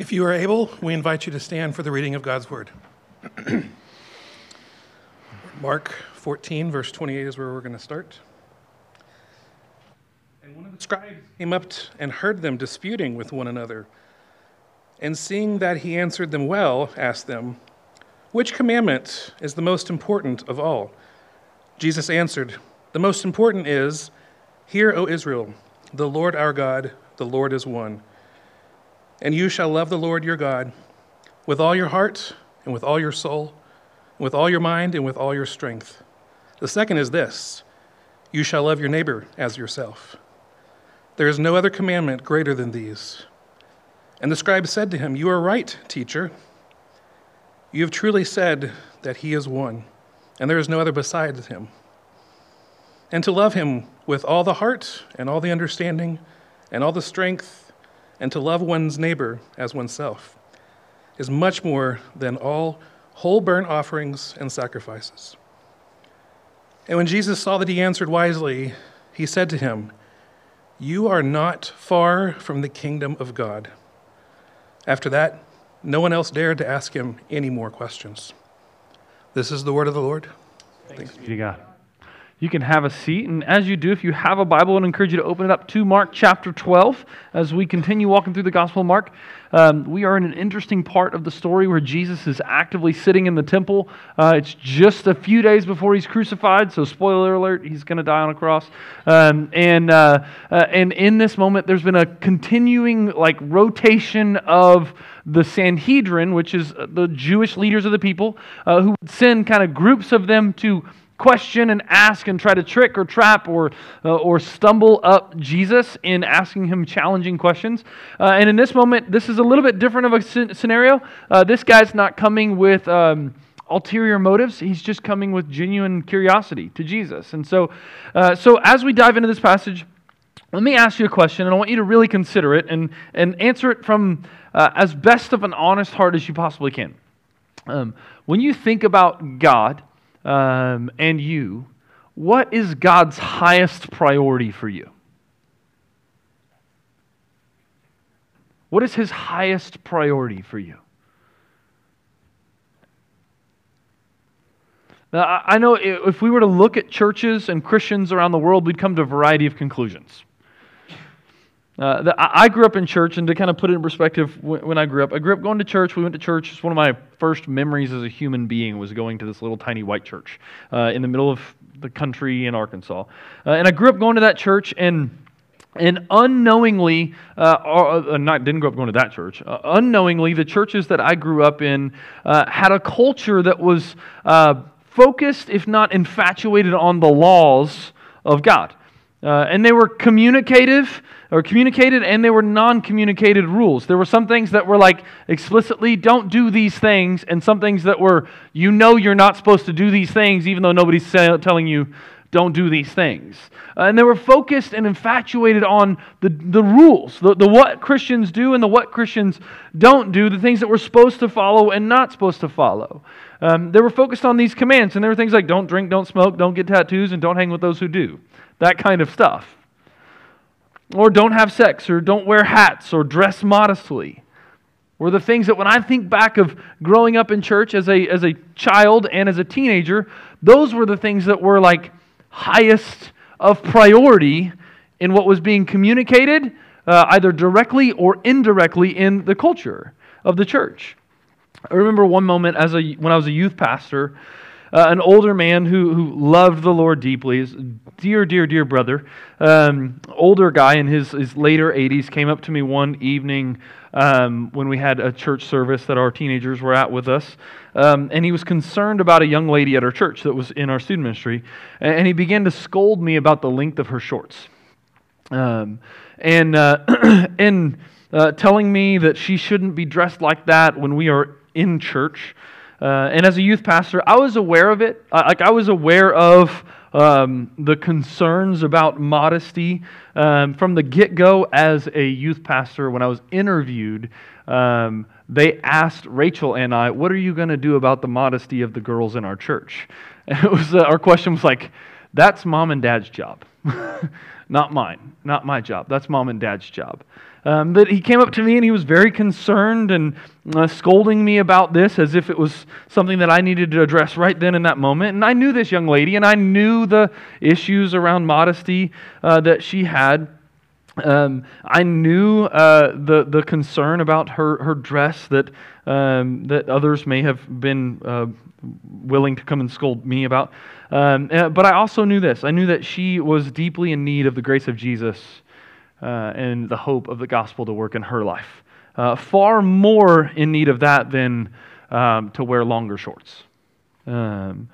If you are able, we invite you to stand for the reading of God's word. Mark 14, verse 28 is where we're going to start. And one of the scribes came up and heard them disputing with one another. And seeing that he answered them well, asked them, Which commandment is the most important of all? Jesus answered, The most important is, Hear, O Israel, the Lord our God, the Lord is one. And you shall love the Lord your God with all your heart, and with all your soul, and with all your mind, and with all your strength. The second is this you shall love your neighbor as yourself. There is no other commandment greater than these. And the scribe said to him, You are right, teacher. You have truly said that he is one, and there is no other besides him. And to love him with all the heart, and all the understanding, and all the strength, and to love one's neighbor as oneself is much more than all whole burnt offerings and sacrifices. And when Jesus saw that he answered wisely, he said to him, You are not far from the kingdom of God. After that, no one else dared to ask him any more questions. This is the word of the Lord. Thanks, be to God. You can have a seat, and as you do, if you have a Bible, I would encourage you to open it up to Mark chapter 12 as we continue walking through the Gospel of Mark. Um, we are in an interesting part of the story where Jesus is actively sitting in the temple. Uh, it's just a few days before he's crucified, so spoiler alert, he's going to die on a cross. Um, and, uh, uh, and in this moment, there's been a continuing like rotation of the Sanhedrin, which is the Jewish leaders of the people, uh, who would send kind of groups of them to question and ask and try to trick or trap or, uh, or stumble up Jesus in asking him challenging questions. Uh, and in this moment, this is a little bit different of a scenario. Uh, this guy's not coming with. Um, ulterior motives. He's just coming with genuine curiosity to Jesus. And so, uh, so as we dive into this passage, let me ask you a question, and I want you to really consider it and, and answer it from uh, as best of an honest heart as you possibly can. Um, when you think about God, um, and you, what is God's highest priority for you? What is His highest priority for you? Now, I know if we were to look at churches and Christians around the world, we'd come to a variety of conclusions. Uh, the, I grew up in church, and to kind of put it in perspective, when, when, I grew up, I grew up going to church. We went to church. It's one of my first memories as a human being was going to this little tiny white church uh, in the middle of the country in Arkansas. Uh, and I grew up going to that church, and and unknowingly, uh, uh, not didn't grow up going to that church. Uh, unknowingly, the churches that I grew up in had a culture that was focused, if not infatuated, on the laws of God. Uh, and they were communicative or communicated and they were non-communicated rules. There were some things that were like explicitly don't do these things and some things that were you know you're not supposed to do these things even though nobody's say, telling you don't do these things. Uh, and they were focused and infatuated on the, the rules the, the what christians do and the what christians don't do the things that we're supposed to follow and not supposed to follow. Um, they were focused on these commands and there were things like don't drink don't smoke don't get tattoos and don't hang with those who do that kind of stuff. Or don't have sex, or don't wear hats, or dress modestly. Were the things that when I think back of growing up in church as a, as a child and as a teenager, those were the things that were like highest of priority in what was being communicated, uh, either directly or indirectly in the culture of the church. I remember one moment as a, when I was a youth pastor, uh, an older man who, who loved the Lord deeply, his dear, dear, dear brother, um, older guy in his, his later 80s, came up to me one evening um, when we had a church service that our teenagers were at with us. Um, and he was concerned about a young lady at our church that was in our student ministry. And he began to scold me about the length of her shorts. Um, and uh, and uh, telling me that she shouldn't be dressed like that when we are in church. Uh, and as a youth pastor, I was aware of it. like I was aware of um, the concerns about modesty um, from the get go as a youth pastor. When I was interviewed, um, they asked Rachel and I, "What are you going to do about the modesty of the girls in our church?" And it was uh, our question was like, "That's mom and dad's job, not mine, not my job. That's mom and dad's job." Um, that he came up to me and he was very concerned and uh, scolding me about this as if it was something that I needed to address right then in that moment. And I knew this young lady and I knew the issues around modesty uh, that she had. Um, I knew uh, the the concern about her her dress that um, that others may have been uh, willing to come and scold me about. Um, uh, but I also knew this. I knew that she was deeply in need of the grace of Jesus uh, and the hope of the gospel to work in her life. Uh, far more in need of that than um, to wear longer shorts. Um,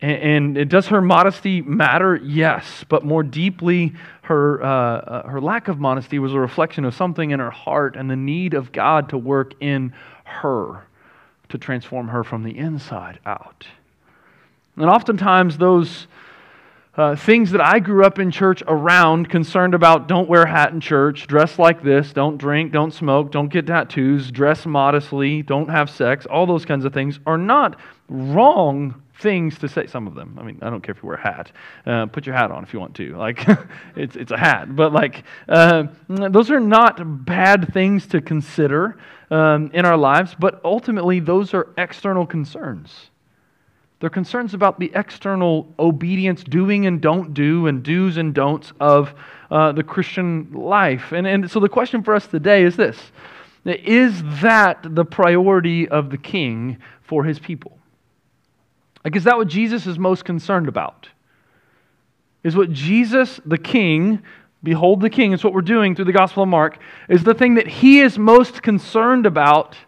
and, and, does her modesty matter? Yes, but more deeply, her, uh, uh, her lack of modesty was a reflection of something in her heart and the need of God to work in her to transform her from the inside out. And oftentimes, those uh, things that I grew up in church around, concerned about don't wear hat in church, dress like this, don't drink, don't smoke, don't get tattoos, dress modestly, don't have sex, all those kinds of things, are not wrong things to say. Some of them. I mean, I don't care if you wear a hat. Uh, put your hat on if you want to. Like, it's, it's a hat. But, like, uh, those are not bad things to consider um, in our lives, but ultimately, those are external concerns. They're concerns about the external obedience, doing and don't do, and do's and don'ts of uh, the Christian life. And, and so the question for us today is this Is that the priority of the king for his people? Like, is that what Jesus is most concerned about? Is what Jesus, the king, behold the king, is what we're doing through the Gospel of Mark, is the thing that he is most concerned about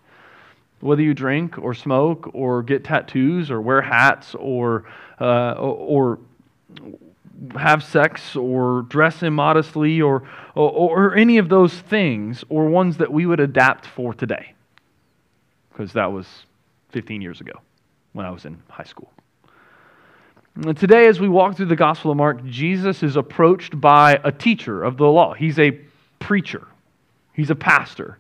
whether you drink or smoke or get tattoos or wear hats or, uh, or have sex or dress immodestly or, or, or, any of those things or ones that we would adapt for today. Because that was 15 years ago when I was in high school. Today, as we walk through the Gospel of Mark, Jesus is approached by a teacher of the law. He's a preacher, he's a pastor.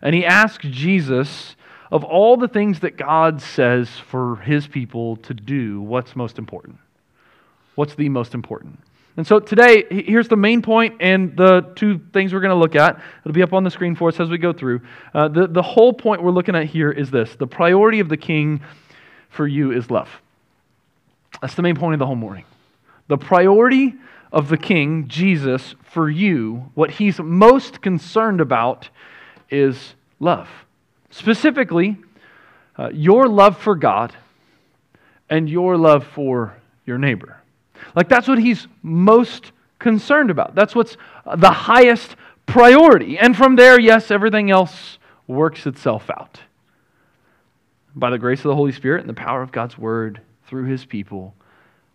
And he asks Jesus of all the things that God says for his people to do, what's most important? What's the most important? And so today, here's the main point and the two things we're going to look at. It'll be up on the screen for us as we go through. Uh, the, the whole point we're looking at here is this the priority of the king for you is love. That's the main point of the whole morning. The priority of the king, Jesus, for you, what he's most concerned about is love. Specifically, uh, your love for God and your love for your neighbor. Like, that's what he's most concerned about. That's what's the highest priority. And from there, yes, everything else works itself out. By the grace of the Holy Spirit and the power of God's word through his people,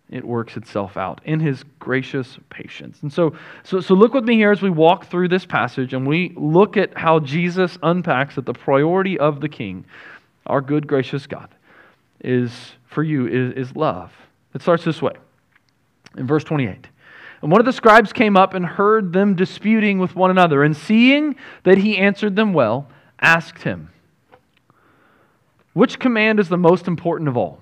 it works itself out in his gracious patience. And so, so, so look with me here as we walk through this passage and we look at how Jesus unpacks that the priority of the king, our good, gracious God, is for you is, is love. It starts this way in verse 28. And one of the scribes came up and heard them disputing with one another, and seeing that he answered them well, asked him, Which command is the most important of all?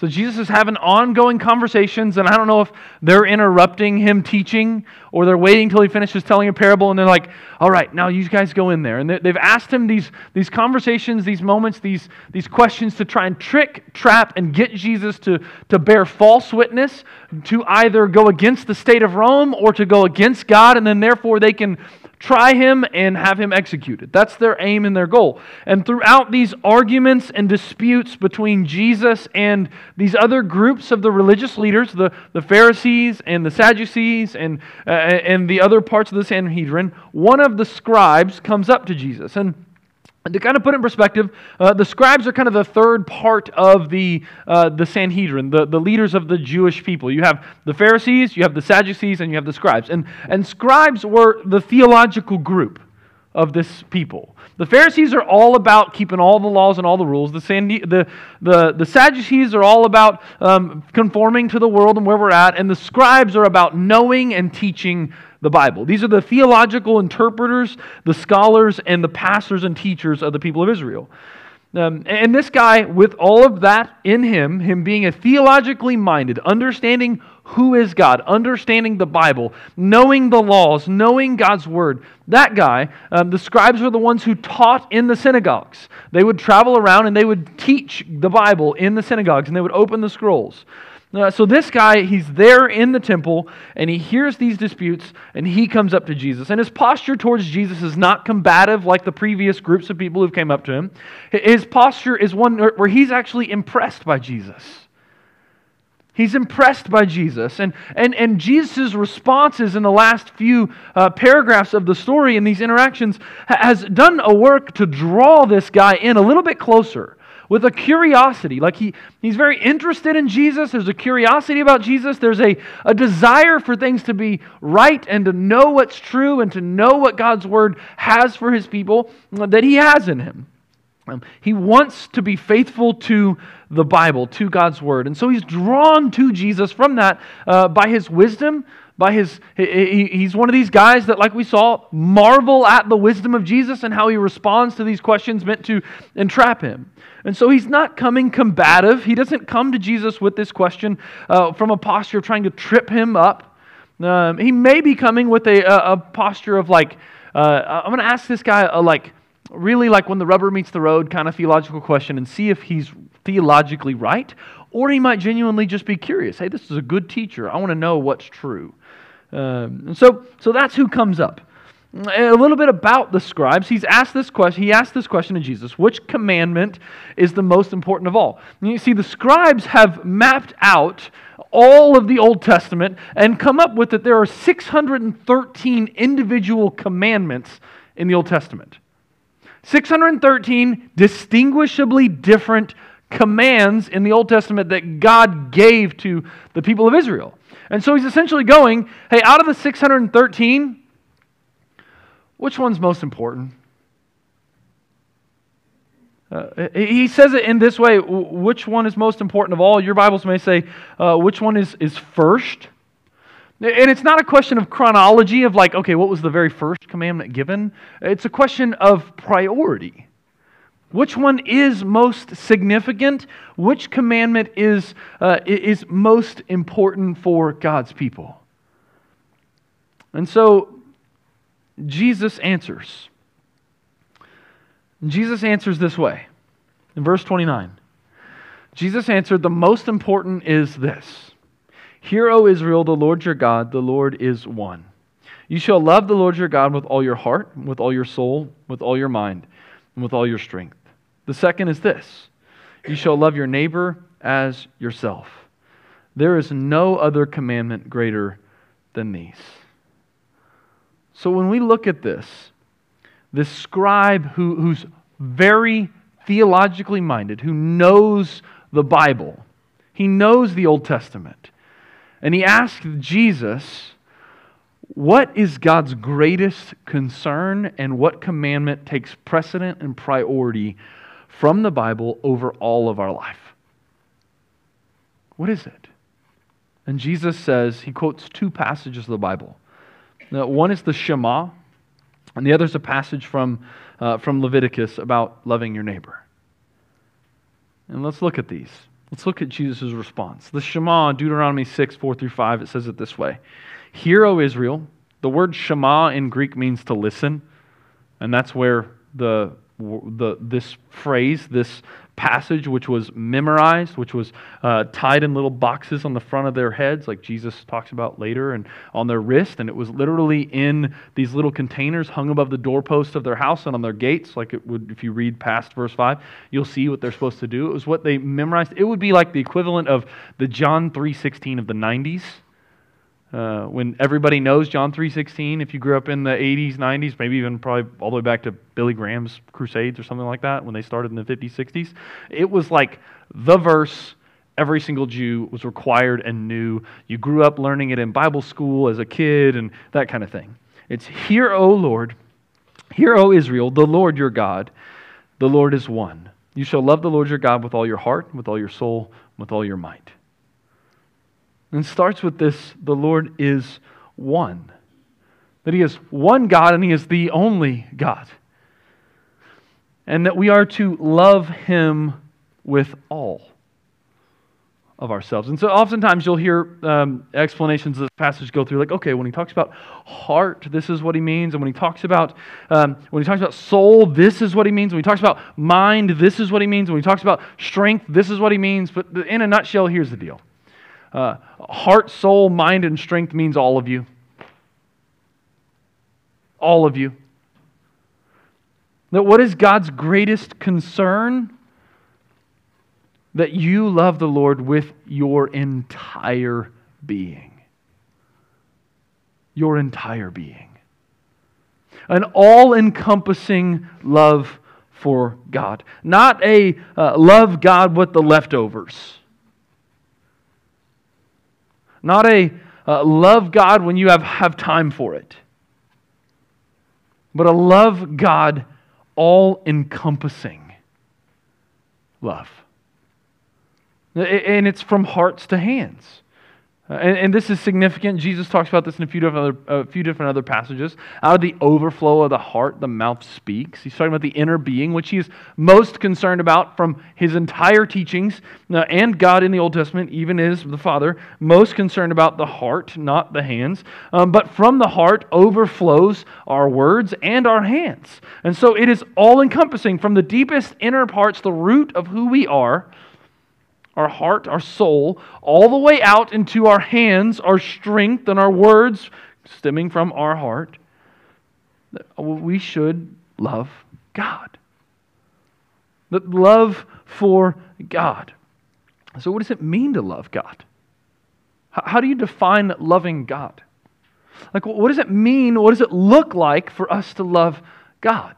So Jesus is having ongoing conversations, and I don't know if they're interrupting him teaching or they're waiting until he finishes telling a parable, and they're like, all right, now you guys go in there. And they've asked him these, these conversations, these moments, these, these questions to try and trick, trap, and get Jesus to, to bear false witness, to either go against the state of Rome or to go against God, and then therefore they can try him and have him executed. That's their aim and their goal. And throughout these arguments and disputes between Jesus and these other groups of the religious leaders, the, the Pharisees and the Sadducees and, uh, and the other parts of the Sanhedrin, one of the scribes comes up to Jesus. And to kind of put it in perspective, uh, the scribes are kind of the third part of the, uh, the Sanhedrin, the, the leaders of the Jewish people. You have the Pharisees, you have the Sadducees, and you have the scribes. And, and scribes were the theological group of this people. The Pharisees are all about keeping all the laws and all the rules. The, the, the, the Sadducees are all about um, conforming to the world and where we're at. And the scribes are about knowing and teaching the Bible. These are the theological interpreters, the scholars, and the pastors and teachers of the people of Israel. Um, and this guy, with all of that in him, him being a theologically minded, understanding who is God, understanding the Bible, knowing the laws, knowing God's word. That guy, um, the scribes were the ones who taught in the synagogues. They would travel around and they would teach the Bible in the synagogues and they would open the scrolls. Uh, so this guy, he's there in the temple and he hears these disputes and he comes up to Jesus. And his posture towards Jesus is not combative like the previous groups of people who've came up to him. His posture is one where he's actually impressed by Jesus. He's impressed by Jesus. And, and, and Jesus' responses in the last few uh, paragraphs of the story in these interactions has done a work to draw this guy in a little bit closer with a curiosity. Like he, he's very interested in Jesus. There's a curiosity about Jesus. There's a, a desire for things to be right and to know what's true and to know what God's word has for his people that he has in him. Um, he wants to be faithful to the Bible, to God's word. And so he's drawn to Jesus from that uh, by his wisdom, by his he, he's one of these guys that like we saw marvel at the wisdom of jesus and how he responds to these questions meant to entrap him. And so he's not coming combative. He doesn't come to jesus with this question uh, from a posture of trying to trip him up. Um, he may be coming with a, a, a posture of like uh, i'm going to ask this guy a, like really like when the rubber meets the road kind of theological question and see if he's theologically right. Or he might genuinely just be curious. Hey this is a good teacher. I want to know what's true um, and so, so that's who comes up. A little bit about the scribes. He's asked this question. He asked this question to Jesus: Which commandment is the most important of all? And you see, the scribes have mapped out all of the Old Testament and come up with that there are 613 individual commandments in the Old Testament. 613 distinguishably different commands in the Old Testament that God gave to the people of Israel. And so he's essentially going, hey, out of the 613, which one's most important? Uh, he says it in this way which one is most important of all? Your Bibles may say, uh, which one is, is first? And it's not a question of chronology, of like, okay, what was the very first commandment given? It's a question of priority. Which one is most significant? Which commandment is, uh, is most important for God's people? And so Jesus answers. Jesus answers this way in verse 29. Jesus answered, The most important is this Hear, O Israel, the Lord your God, the Lord is one. You shall love the Lord your God with all your heart, with all your soul, with all your mind, and with all your strength. The second is this you shall love your neighbor as yourself. There is no other commandment greater than these. So when we look at this, this scribe who, who's very theologically minded, who knows the Bible, he knows the Old Testament, and he asked Jesus, What is God's greatest concern and what commandment takes precedent and priority from the Bible over all of our life. What is it? And Jesus says, he quotes two passages of the Bible. Now, one is the Shema, and the other is a passage from, uh, from Leviticus about loving your neighbor. And let's look at these. Let's look at Jesus' response. The Shema, Deuteronomy 6, 4 through 5, it says it this way Hear, O Israel. The word Shema in Greek means to listen, and that's where the the, this phrase, this passage, which was memorized, which was uh, tied in little boxes on the front of their heads, like Jesus talks about later, and on their wrist. And it was literally in these little containers hung above the doorposts of their house and on their gates, like it would, if you read past verse 5, you'll see what they're supposed to do. It was what they memorized. It would be like the equivalent of the John 3.16 of the 90s. Uh, when everybody knows John 3:16, if you grew up in the 80s, 90s, maybe even probably all the way back to Billy Graham's Crusades or something like that, when they started in the 50s, 60s, it was like the verse every single Jew was required and knew. You grew up learning it in Bible school as a kid and that kind of thing. It's hear, O Lord, hear, O Israel, the Lord your God, the Lord is one. You shall love the Lord your God with all your heart, with all your soul, with all your might. And starts with this the Lord is one. That He is one God and He is the only God. And that we are to love Him with all. of ourselves. And so oftentimes you'll hear um, explanations of this passage go through, like, okay, when he talks about heart, this is what he means. And when he talks about um, when he talks about soul, this is what he means. When he talks about mind, this is what he means. When he talks about strength, this is what he means. But in a nutshell, here's the deal. Uh, heart, soul, mind, and strength means all of you. All of you. That what is God's greatest concern? that you love the Lord with your entire being. Your entire being. An all encompassing love for God. Not a uh, love God with the leftovers. Not a uh, love God when you have, have time for it. But a love God all encompassing love. And it's from hearts to hands. Uh, and, and, this is significant. Jesus talks about this in a few different, other, a few different other passages. Out of the overflow of the heart, the mouth speaks. He's talking about the inner being, which he is most concerned about from his entire teachings. Uh, and God in the Old Testament, even is the Father, most concerned about the heart, not the hands. Um, but from the heart overflows our words and our hands. And so it is all encompassing from the deepest inner parts, the root of who we are our heart, our soul, all the way out into our hands, our strength, and our words stemming from our heart, we should love God. The love for God. So, what does it mean to love God? How do you define loving God? Like, what does it mean? What does it look like for us to love God?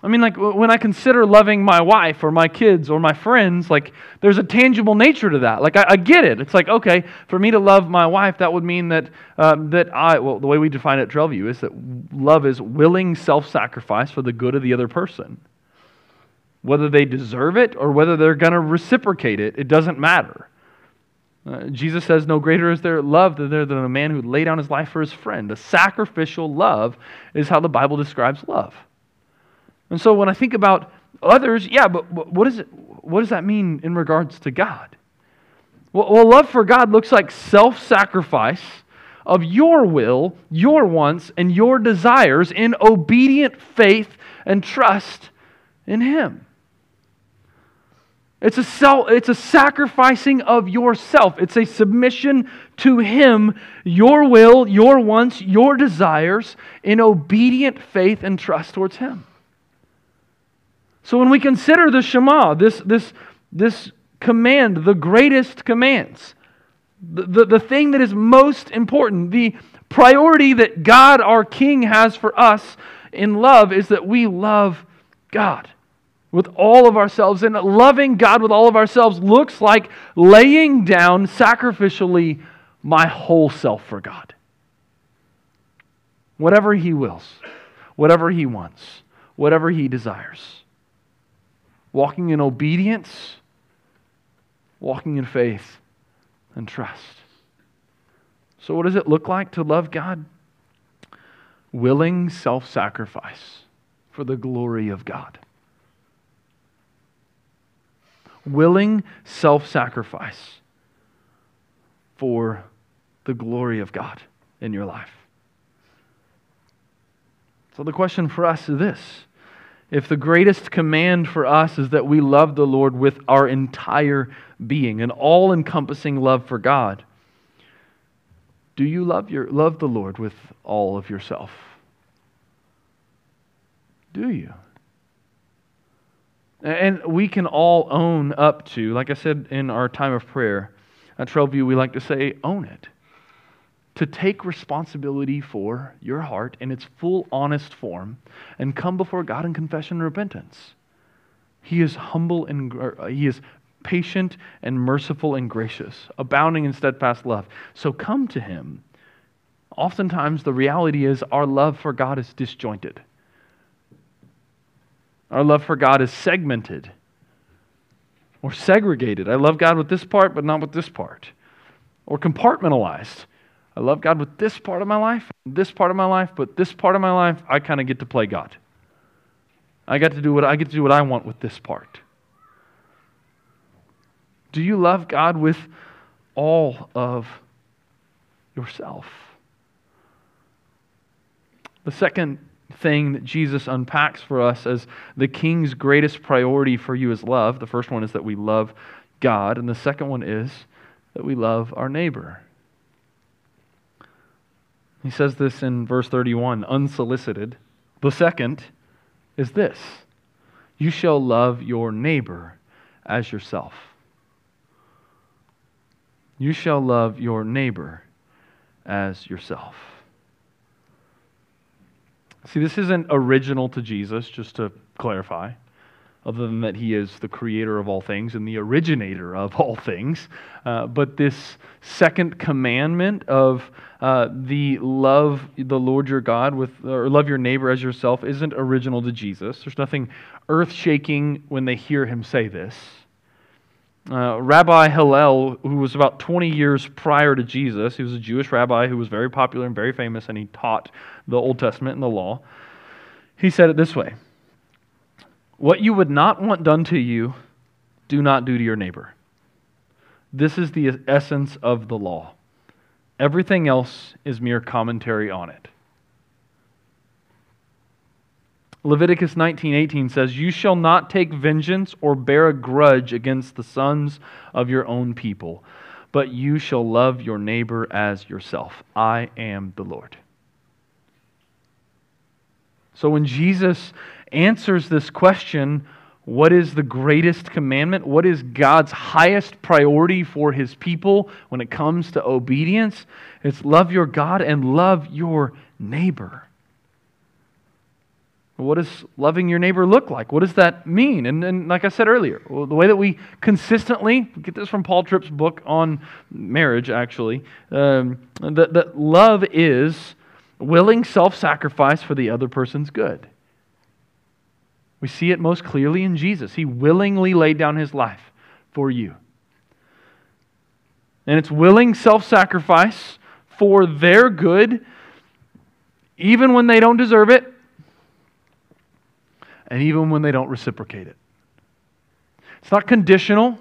I mean, like when I consider loving my wife or my kids or my friends, like there's a tangible nature to that. Like I, I get it. It's like okay, for me to love my wife, that would mean that um, that I well, the way we define it at Trailview is that love is willing self-sacrifice for the good of the other person. Whether they deserve it or whether they're going to reciprocate it, it doesn't matter. Uh, Jesus says, "No greater is their love than there than a man who laid down his life for his friend." A sacrificial love is how the Bible describes love. And so when I think about others, yeah, but what, is it, what does that mean in regards to God? Well, love for God looks like self sacrifice of your will, your wants, and your desires in obedient faith and trust in Him. It's a, self, it's a sacrificing of yourself. It's a submission to Him, your will, your wants, your desires, in obedient faith and trust towards Him. So when we consider the Shema, this, this, this command, the greatest commands, the, the, the thing that is most important, the priority that God, our King, has for us in love is that we love God with all of ourselves. And loving God with all of ourselves looks like laying down sacrificially my whole self for God. Whatever He wills, whatever He wants, whatever He desires walking in obedience, walking in faith and trust. So, what does it look like to love God? Willing self sacrifice for the glory of God. Willing self sacrifice for the glory of God in your life. So, the question for us is this if the greatest command for us is that we love the Lord with our entire being, an all encompassing love for God, do you love, your, love the Lord with all of yourself? Do you? And we can all own up to, like I said in our time of prayer at Trailview, we like to say, own it to take responsibility for your heart in its full, honest form and come before God in confession and repentance. He is humble and uh, he is patient and merciful and gracious, abounding in steadfast love. So come to him. Oftentimes, the reality is our love for God is disjointed. Our love for God is segmented or segregated. I love God with this part, but not with this part. Or compartmentalized. I love God with this part of my life, this part of my life, but this part of my life, I kind of get to play God. I get to do what I get to do what I want with this part. Do you love God with all of yourself? The second thing that Jesus unpacks for us as the king's greatest priority for you is love. The first one is that we love God, and the second one is that we love our neighbor. He says this in verse 31 unsolicited. The second is this you shall love your neighbor as yourself. You shall love your neighbor as yourself. See, this isn't original to Jesus, just to clarify, other than that he is the creator of all things and the originator of all things. Uh, but this second commandment of uh, the love the Lord your God with, or love your neighbor as yourself, isn't original to Jesus. There's nothing earth shaking when they hear him say this. Uh, rabbi Hillel, who was about 20 years prior to Jesus, he was a Jewish rabbi who was very popular and very famous, and he taught the Old Testament and the law. He said it this way What you would not want done to you, do not do to your neighbor. This is the essence of the law. Everything else is mere commentary on it. Leviticus 19:18 says, "You shall not take vengeance or bear a grudge against the sons of your own people, but you shall love your neighbor as yourself. I am the Lord." So when Jesus answers this question, what is the greatest commandment? What is God's highest priority for his people when it comes to obedience? It's love your God and love your neighbor. What does loving your neighbor look like? What does that mean? And, and like I said earlier, the way that we consistently get this from Paul Tripp's book on marriage, actually, um, that, that love is willing self sacrifice for the other person's good. We see it most clearly in Jesus. He willingly laid down his life for you. And it's willing self sacrifice for their good, even when they don't deserve it and even when they don't reciprocate it. It's not conditional.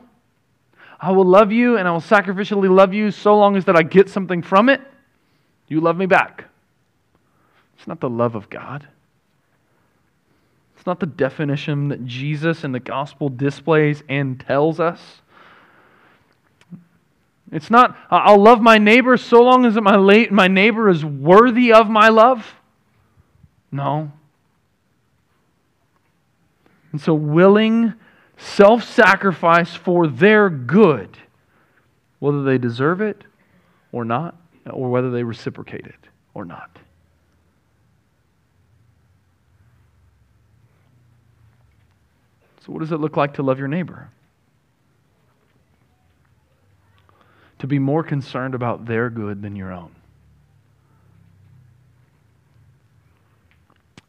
I will love you and I will sacrificially love you so long as that I get something from it. You love me back. It's not the love of God. Not the definition that Jesus and the gospel displays and tells us. It's not, I'll love my neighbor so long as my, my neighbor is worthy of my love. No. And so, willing self sacrifice for their good, whether they deserve it or not, or whether they reciprocate it or not. So, what does it look like to love your neighbor? To be more concerned about their good than your own.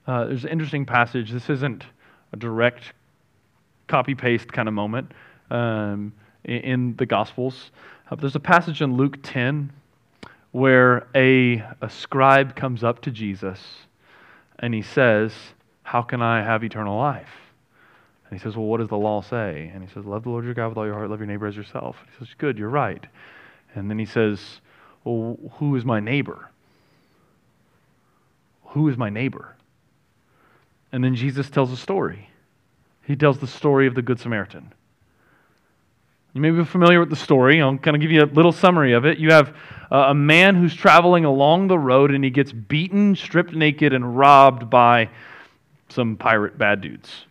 Uh, there's an interesting passage. This isn't a direct copy paste kind of moment um, in, the Gospels. Uh, there's a passage in Luke 10 where a, a scribe comes up to Jesus and he says, How can I have eternal life? And he says, Well, what does the law say? And he says, Love the Lord your God with all your heart, love your neighbor as yourself. He says, Good, you're right. And then he says, Well, who is my neighbor? Who is my neighbor? And then Jesus tells a story. He tells the story of the Good Samaritan. You may be familiar with the story. I'll kind of give you a little summary of it. You have a man who's traveling along the road and he gets beaten, stripped naked, and robbed by some pirate bad dudes.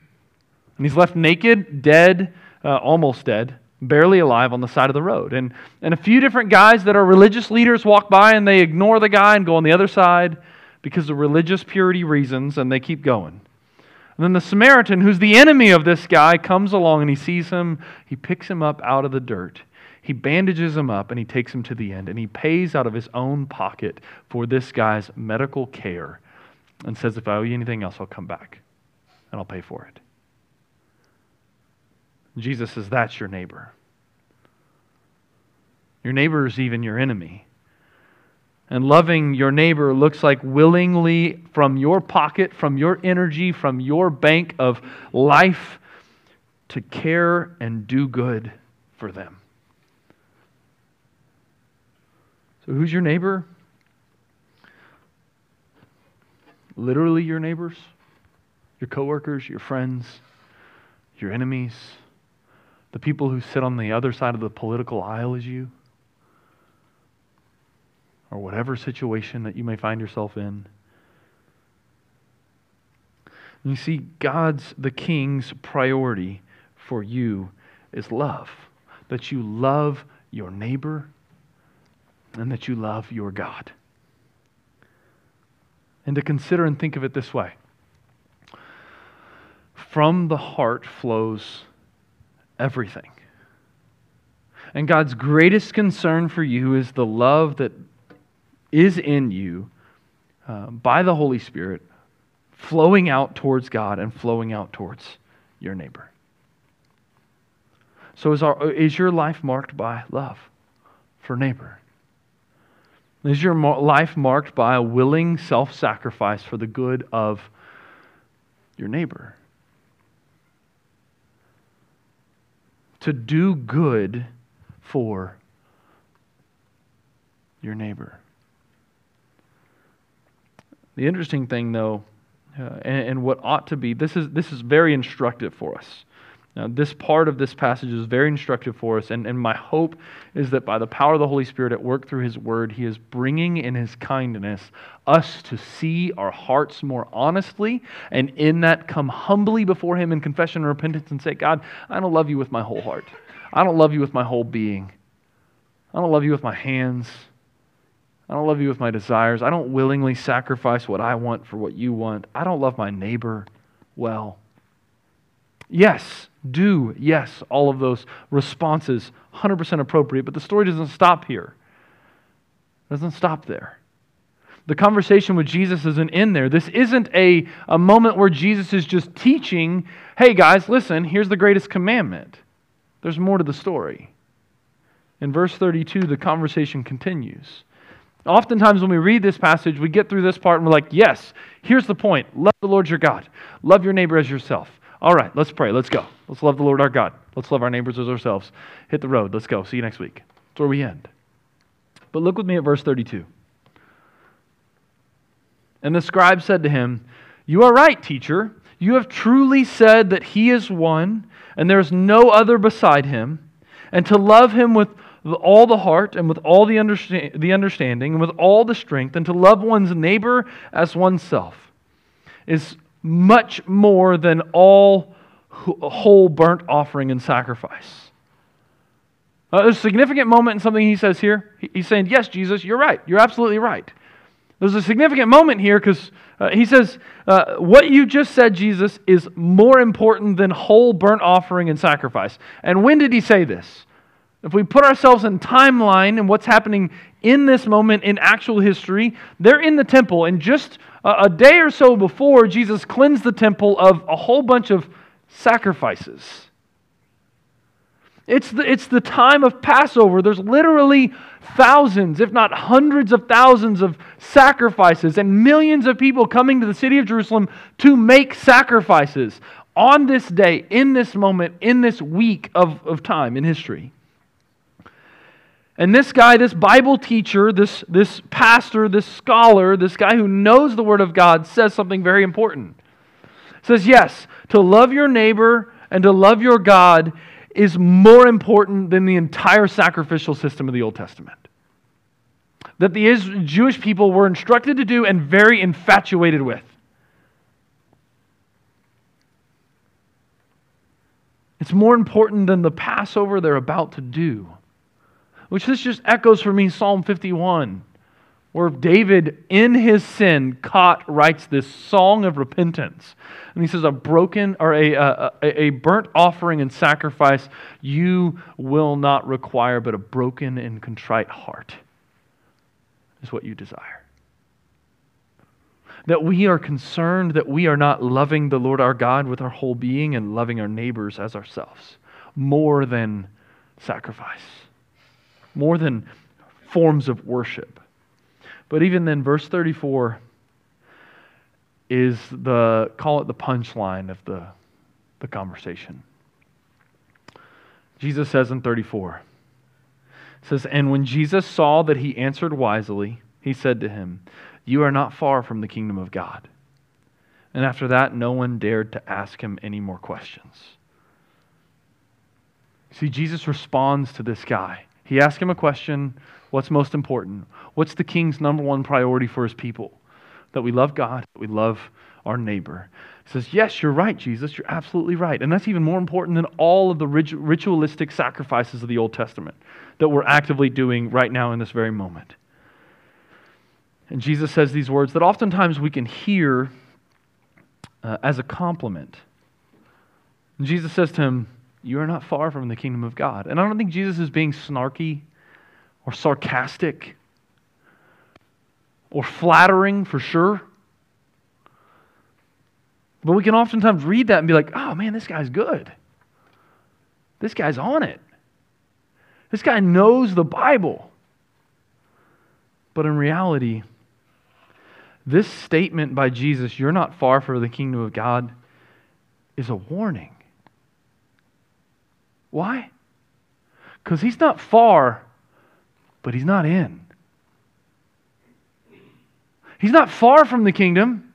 And he's left naked, dead, uh, almost dead, barely alive on the side of the road. And, and a few different guys that are religious leaders walk by and they ignore the guy and go on the other side because of religious purity reasons, and they keep going. And then the Samaritan, who's the enemy of this guy, comes along and he sees him. He picks him up out of the dirt. He bandages him up and he takes him to the end. And he pays out of his own pocket for this guy's medical care and says, If I owe you anything else, I'll come back and I'll pay for it. Jesus says, That's your neighbor. Your neighbor is even your enemy. And loving your neighbor looks like willingly from your pocket, from your energy, from your bank of life to care and do good for them. So, who's your neighbor? Literally, your neighbors, your coworkers, your friends, your enemies, the people who sit on the other side of the political aisle as you, or whatever situation that you may find yourself in. You see, God's, the King's priority for you is love. That you love your neighbor and that you love your God. And to consider and think of it this way from the heart flows everything. And God's greatest concern for you is the love that is in you uh, by the Holy Spirit flowing out towards God and flowing out towards your neighbor. So, is, our, is your life marked by love for neighbor? Is your life marked by a willing self sacrifice for the good of your neighbor? To do good for your neighbor. The interesting thing, though, uh, and, and, what ought to be. This is, this is very instructive for us. Now, this part of this passage is very instructive for us, and, and my hope is that by the power of the Holy Spirit at work through His Word, He is bringing in His kindness us to see our hearts more honestly, and in that come humbly before Him in confession and repentance and say, God, I don't love you with my whole heart. I don't love you with my whole being. I don't love you with my hands. I don't love you with my desires. I don't willingly sacrifice what I want for what you want. I don't love my neighbor well. Yes, do, yes, all of those responses, 100% appropriate, but the story doesn't stop here. It doesn't stop there. The conversation with Jesus isn't in there. This isn't a, a moment where Jesus is just teaching, hey guys, listen, here's the greatest commandment. There's more to the story. In verse 32, the conversation continues. Oftentimes, when we read this passage, we get through this part and we're like, yes, here's the point. Love the Lord your God. Love your neighbor as yourself. All right, let's pray. Let's go. Let's love the Lord our God. Let's love our neighbors as ourselves. Hit the road. Let's go. See you next week. That's where we end. But look with me at verse 32. And the scribe said to him, You are right, teacher. You have truly said that he is one, and there is no other beside him, and to love him with all the heart and with all the, the understanding and with all the strength, and to love one's neighbor as oneself is much more than all whole burnt offering and sacrifice. There's a significant moment in something he says here. He's saying, Yes, Jesus, you're right. You're absolutely right. There's a significant moment here because uh, he says, uh, What you just said, Jesus, is more important than whole burnt offering and sacrifice. And when did he say this? If we put ourselves in timeline and what's happening in this moment in actual history, they're in the temple. And just a day or so before, Jesus cleansed the temple of a whole bunch of sacrifices. It's the, it's the time of Passover. There's literally thousands, if not hundreds of thousands, of sacrifices and millions of people coming to the city of Jerusalem to make sacrifices on this day, in this moment, in this week of, of time in history. And this guy, this Bible teacher, this, this pastor, this scholar, this guy who knows the Word of God says something very important. says, yes, to love your neighbor and to love your God is more important than the entire sacrificial system of the Old Testament. That the Jewish people were instructed to do and very infatuated with. It's more important than the Passover they're about to do. Which this just echoes for me Psalm 51, where David, in his sin, caught, writes this song of repentance. And he says, A broken or a, a, a burnt offering and sacrifice you will not require, but a broken and contrite heart is what you desire that we are concerned that we are not loving the Lord our God with our whole being and loving our neighbors as ourselves more than sacrifice more than forms of worship. But even then, verse 34 is the, call it the punchline of the, the conversation. Jesus says in 34, says, And when Jesus saw that he answered wisely, he said to him, You are not far from the kingdom of God. And after that, no one dared to ask him any more questions. See, Jesus responds to this guy. He asks him a question What's most important? What's the king's number one priority for his people? That we love God, that we love our neighbor. He says, Yes, you're right, Jesus. You're absolutely right. And that's even more important than all of the ritualistic sacrifices of the Old Testament that we're actively doing right now in this very moment. And Jesus says these words that oftentimes we can hear uh, as a compliment. And Jesus says to him, You are not far from the kingdom of God. And I don't think Jesus is being snarky or sarcastic or flattering for sure. But we can oftentimes read that and be like, oh man, this guy's good. This guy's on it. This guy knows the Bible. But in reality, this statement by Jesus, you're not far from the kingdom of God, is a warning. Why? Because he's not far, but he's not in. He's not far from the kingdom,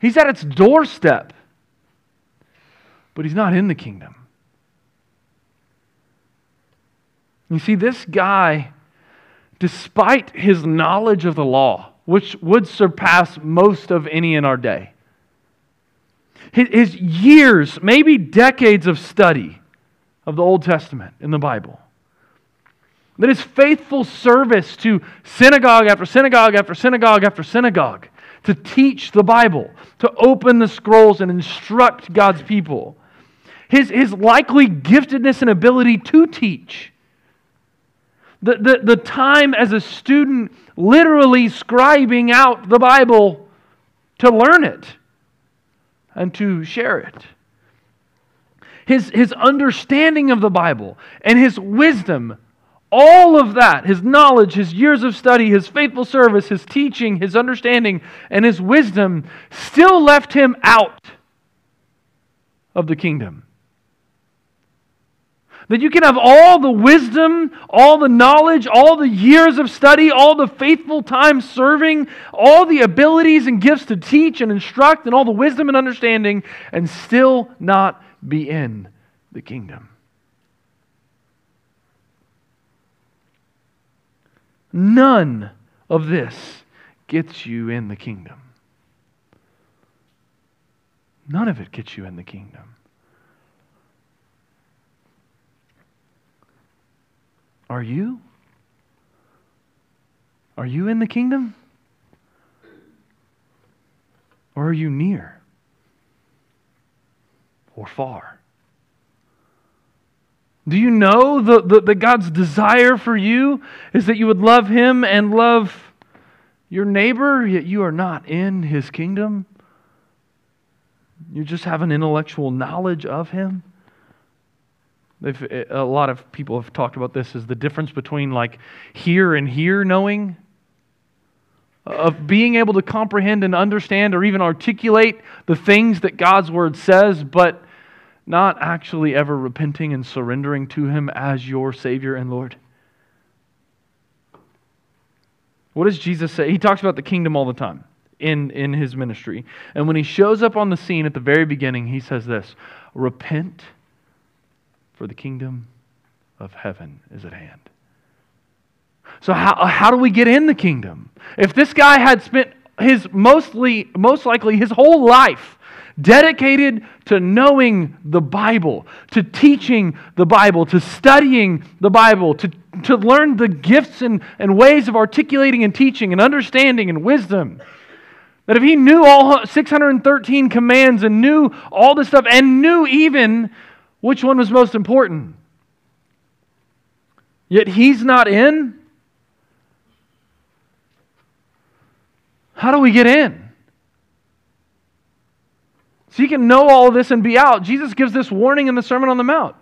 he's at its doorstep, but he's not in the kingdom. You see, this guy, despite his knowledge of the law, which would surpass most of any in our day, his years, maybe decades of study of the Old Testament in the Bible, that his faithful service to synagogue after synagogue after synagogue after synagogue to teach the Bible, to open the scrolls and instruct God's people. His, his likely giftedness and ability to teach. The, the, the time as a student literally scribing out the Bible to learn it and to share it. His, his understanding of the Bible and his wisdom all of that, his knowledge, his years of study, his faithful service, his teaching, his understanding, and his wisdom still left him out of the kingdom. That you can have all the wisdom, all the knowledge, all the years of study, all the faithful time serving, all the abilities and gifts to teach and instruct, and all the wisdom and understanding, and still not be in the kingdom. None of this gets you in the kingdom. None of it gets you in the kingdom. Are you? Are you in the kingdom? Or are you near? Or far? Do you know that God's desire for you is that you would love Him and love your neighbor, yet you are not in His kingdom? You just have an intellectual knowledge of Him? They've, eh, a lot of people have talked about this as the difference between like here and here knowing, of being able to comprehend and understand or even articulate the things that God's Word says, but not actually ever repenting and surrendering to Him as your Savior and Lord? What does Jesus say? He talks about the kingdom all the time in, in his ministry. And when he shows up on the scene at the very beginning, he says this Repent, for the kingdom of heaven is at hand. So, how, how do we get in the kingdom? If this guy had spent his mostly, most likely his whole life dedicated to knowing the Bible, to teaching the Bible, to studying the Bible, to, to learn the gifts and, and ways of articulating and teaching and understanding and wisdom. That if he knew all 613 commands and knew all this stuff and knew even which one was most important, yet he's not in, how do we get in? So you can know all this and be out. Jesus gives this warning in the Sermon on the Mount.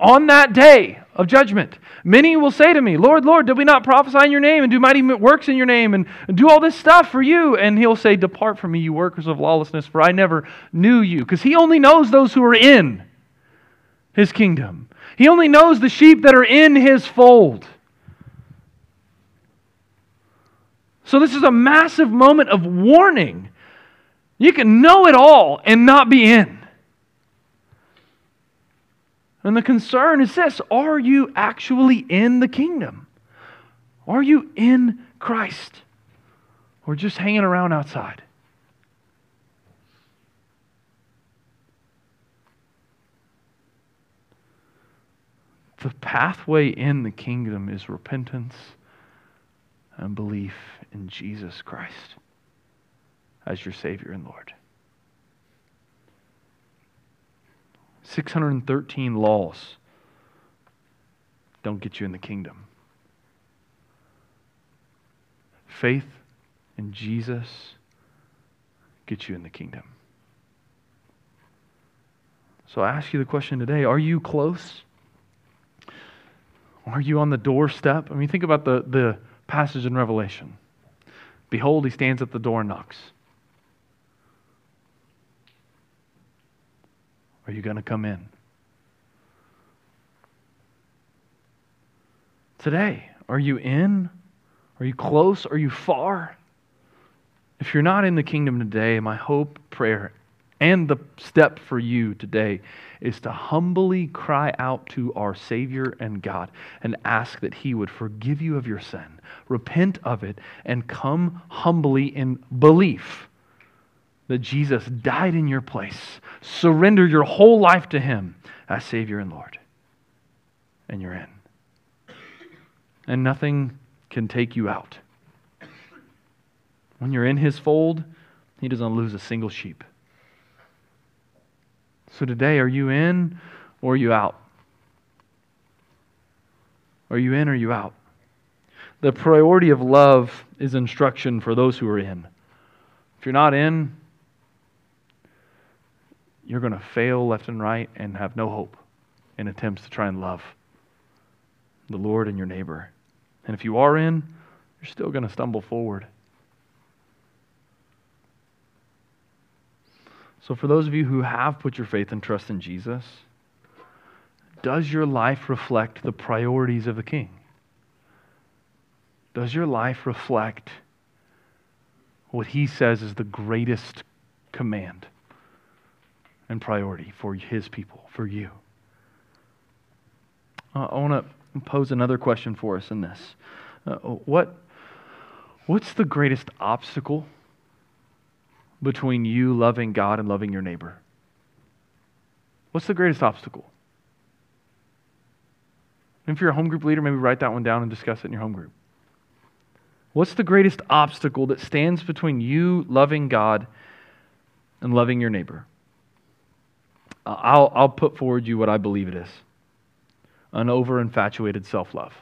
On that day of judgment, many will say to me, Lord, Lord, did we not prophesy in your name and do mighty works in your name and, and do all this stuff for you? And he'll say, Depart from me, you workers of lawlessness, for I never knew you. Because he only knows those who are in. his kingdom. He only knows the sheep that are in his fold. So, this is a massive moment of warning. You can know it all and not be in. And the concern is this are you actually in the kingdom? Are you in Christ? Or just hanging around outside? The pathway in the kingdom is repentance and belief in Jesus Christ as your Savior and Lord. 613 laws don't get you in the kingdom. Faith in Jesus gets you in the kingdom. So I ask you the question today are you close? Are you on the doorstep? I mean, think about the, the passage in Revelation. Behold, he stands at the door and knocks. Are you going to come in? Today, are you in? Are you close? Are you far? If you're not in the kingdom today, my hope, prayer, and the step for you today is to humbly cry out to our Savior and God and ask that He would forgive you of your sin, repent of it, and come humbly in belief that Jesus died in your place. Surrender your whole life to Him as Savior and Lord. And you're in. And nothing can take you out. When you're in His fold, He doesn't lose a single sheep. So today, are you in or are you out? Are you in or are you out? The priority of love is instruction for those who are in. If you're not in, you're going to fail left and right and have no hope in attempts to try and love the Lord and your neighbor. And if you are in, you're still going to stumble forward. So, for those of you who have put your faith and trust in Jesus, does your life reflect the priorities of the King? Does your life reflect what he says is the greatest command and priority for his people, for you? Uh, I want to pose another question for us in this. Uh, what, what's the greatest obstacle between you loving God and loving your neighbor? What's the greatest obstacle? if you're a home group leader, maybe write that one down and discuss it in your home group. What's the greatest obstacle that stands between you loving God and loving your neighbor? I'll, I'll put forward you what I believe it is an over infatuated self love.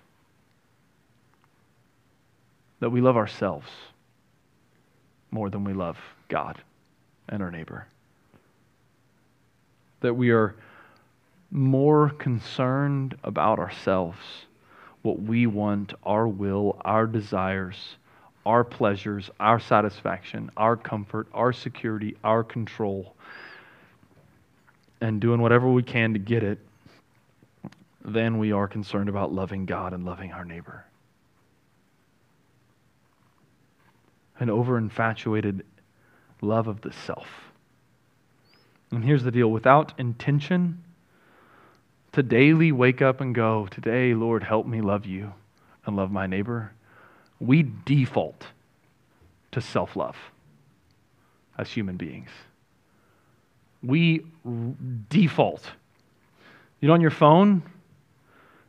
That we love ourselves more than we love God and our neighbor. That we are more concerned about ourselves, what we want, our will, our desires, our pleasures, our satisfaction, our comfort, our security, our control, and doing whatever we can to get it, than we are concerned about loving God and loving our neighbor. An over infatuated love of the self. And here's the deal without intention, to daily wake up and go, Today, Lord, help me love you and love my neighbor, we default to self love as human beings. We default. You know, on your phone,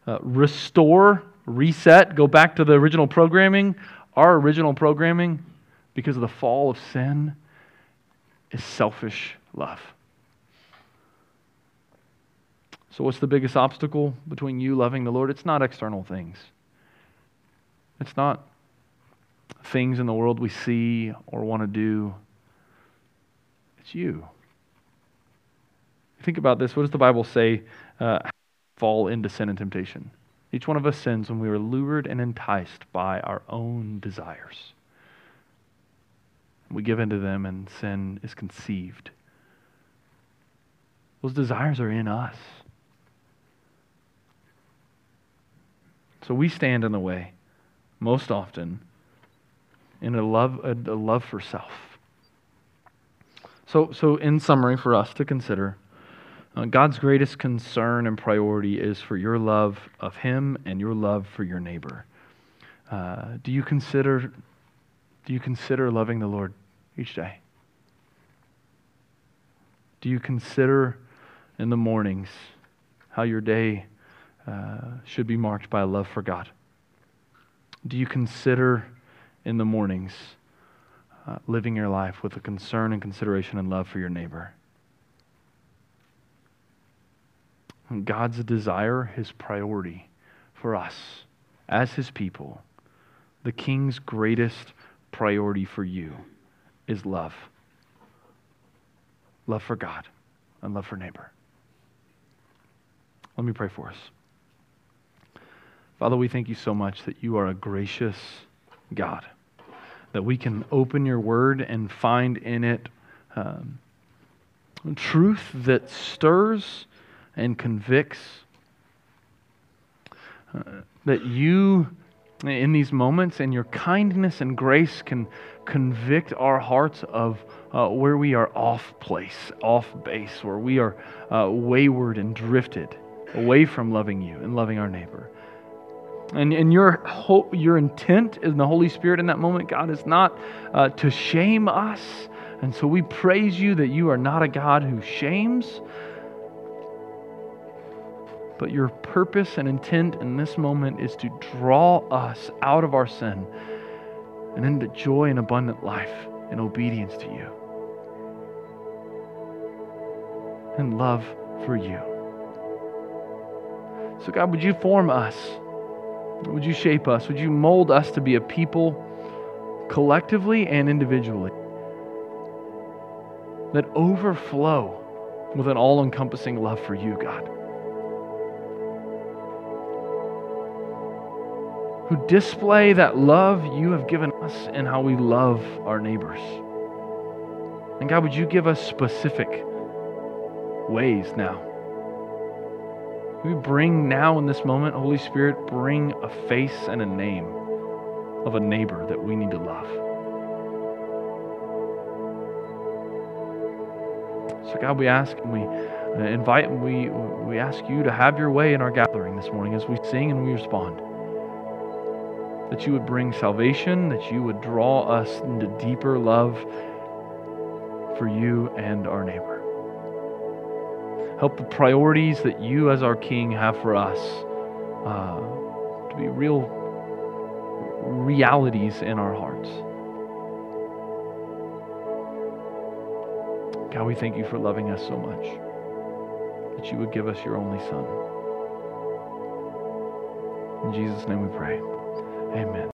uh, restore, reset, go back to the original programming. Our original programming, because of the fall of sin, is selfish love. So, what's the biggest obstacle between you loving the Lord? It's not external things. It's not things in the world we see or want to do. It's you. Think about this. What does the Bible say? Uh, fall into sin and temptation. Each one of us sins when we are lured and enticed by our own desires. We give in to them, and sin is conceived. Those desires are in us. So we stand in the way most often in a love, a, a love for self. So, so, in summary, for us to consider, uh, God's greatest concern and priority is for your love of Him and your love for your neighbor. Uh, do you consider do you consider loving the Lord each day? Do you consider in the mornings how your day uh, should be marked by a love for God? Do you consider in the mornings uh, living your life with a concern and consideration and love for your neighbor? God's desire, his priority for us as his people, the king's greatest priority for you is love love for God and love for neighbor. Let me pray for us. Father, we thank you so much that you are a gracious God, that we can open your word and find in it um, truth that stirs and convicts. Uh, that you, in these moments, and your kindness and grace can convict our hearts of uh, where we are off place, off base, where we are uh, wayward and drifted away from loving you and loving our neighbor. And, and your hope, your intent in the Holy Spirit in that moment, God, is not uh, to shame us. And so we praise you that you are not a God who shames, but your purpose and intent in this moment is to draw us out of our sin and into joy and abundant life in obedience to you and love for you. So, God, would you form us? Would you shape us? Would you mold us to be a people collectively and individually that overflow with an all encompassing love for you, God? Who display that love you have given us and how we love our neighbors. And God, would you give us specific ways now? We bring now in this moment, Holy Spirit, bring a face and a name of a neighbor that we need to love. So, God, we ask and we uh, invite and we, we ask you to have your way in our gathering this morning as we sing and we respond. That you would bring salvation, that you would draw us into deeper love for you and our neighbor. Help the priorities that you, as our King, have for us uh, to be real realities in our hearts. God, we thank you for loving us so much that you would give us your only Son. In Jesus' name we pray. Amen.